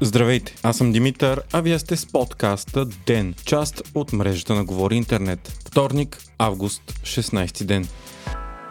Здравейте, аз съм Димитър, а вие сте с подкаста ДЕН, част от мрежата на Говори Интернет. Вторник, август, 16 ден.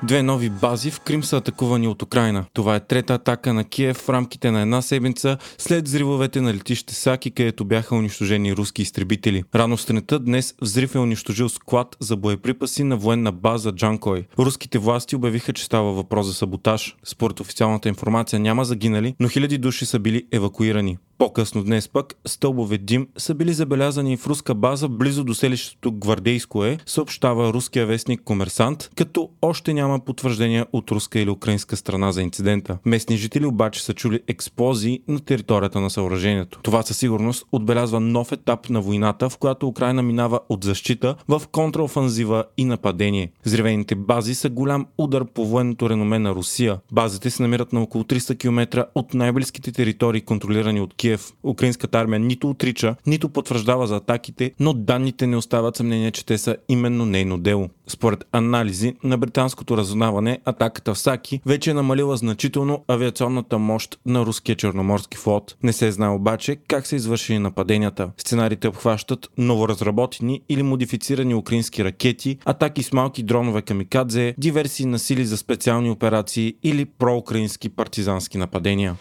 Две нови бази в Крим са атакувани от Украина. Това е трета атака на Киев в рамките на една седмица след взривовете на летище Саки, където бяха унищожени руски изтребители. Рано сутринта днес взрив е унищожил склад за боеприпаси на военна база Джанкой. Руските власти обявиха, че става въпрос за саботаж. Според официалната информация няма загинали, но хиляди души са били евакуирани. По-късно днес пък стълбове дим са били забелязани в руска база близо до селището Гвардейско е, съобщава руския вестник Комерсант, като още няма потвърждения от руска или украинска страна за инцидента. Местни жители обаче са чули експлозии на територията на съоръжението. Това със сигурност отбелязва нов етап на войната, в която Украина минава от защита в контраофанзива и нападение. Зривените бази са голям удар по военното реноме на Русия. Базите се намират на около 300 км от най-близките територии, контролирани от Киев. Украинската армия нито отрича, нито потвърждава за атаките, но данните не остават съмнение, че те са именно нейно дело. Според анализи на британското разузнаване, атаката в Саки вече е намалила значително авиационната мощ на руския черноморски флот. Не се знае обаче как са извършени нападенията. Сценарите обхващат новоразработени или модифицирани украински ракети, атаки с малки дронове камикадзе, диверсии на сили за специални операции или проукраински партизански нападения.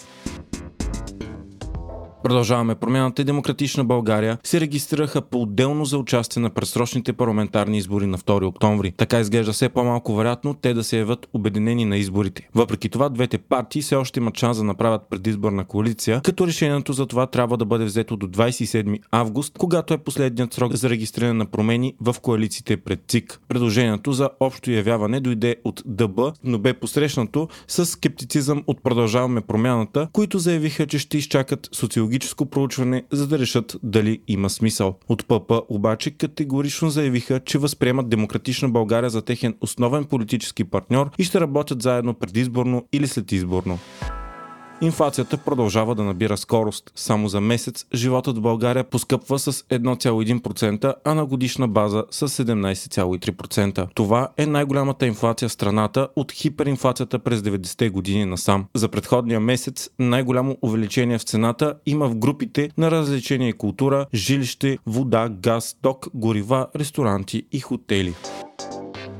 Продължаваме промяната и Демократична България се регистрираха по-отделно за участие на предсрочните парламентарни избори на 2 октомври. Така изглежда все по-малко вероятно те да се явят обединени на изборите. Въпреки това, двете партии все още имат шанс да направят предизборна коалиция, като решението за това трябва да бъде взето до 27 август, когато е последният срок за регистриране на промени в коалициите пред ЦИК. Предложението за общо явяване дойде от ДБ, но бе посрещнато с скептицизъм от Продължаваме промяната, които заявиха, че ще изчакат социологически социологическо проучване, за да решат дали има смисъл. От ПП обаче категорично заявиха, че възприемат Демократична България за техен основен политически партньор и ще работят заедно предизборно или след изборно. Инфлацията продължава да набира скорост. Само за месец животът в България поскъпва с 1,1%, а на годишна база с 17,3%. Това е най-голямата инфлация в страната от хиперинфлацията през 90-те години насам. За предходния месец най-голямо увеличение в цената има в групите на развлечение и култура, жилище, вода, газ, ток, горива, ресторанти и хотели.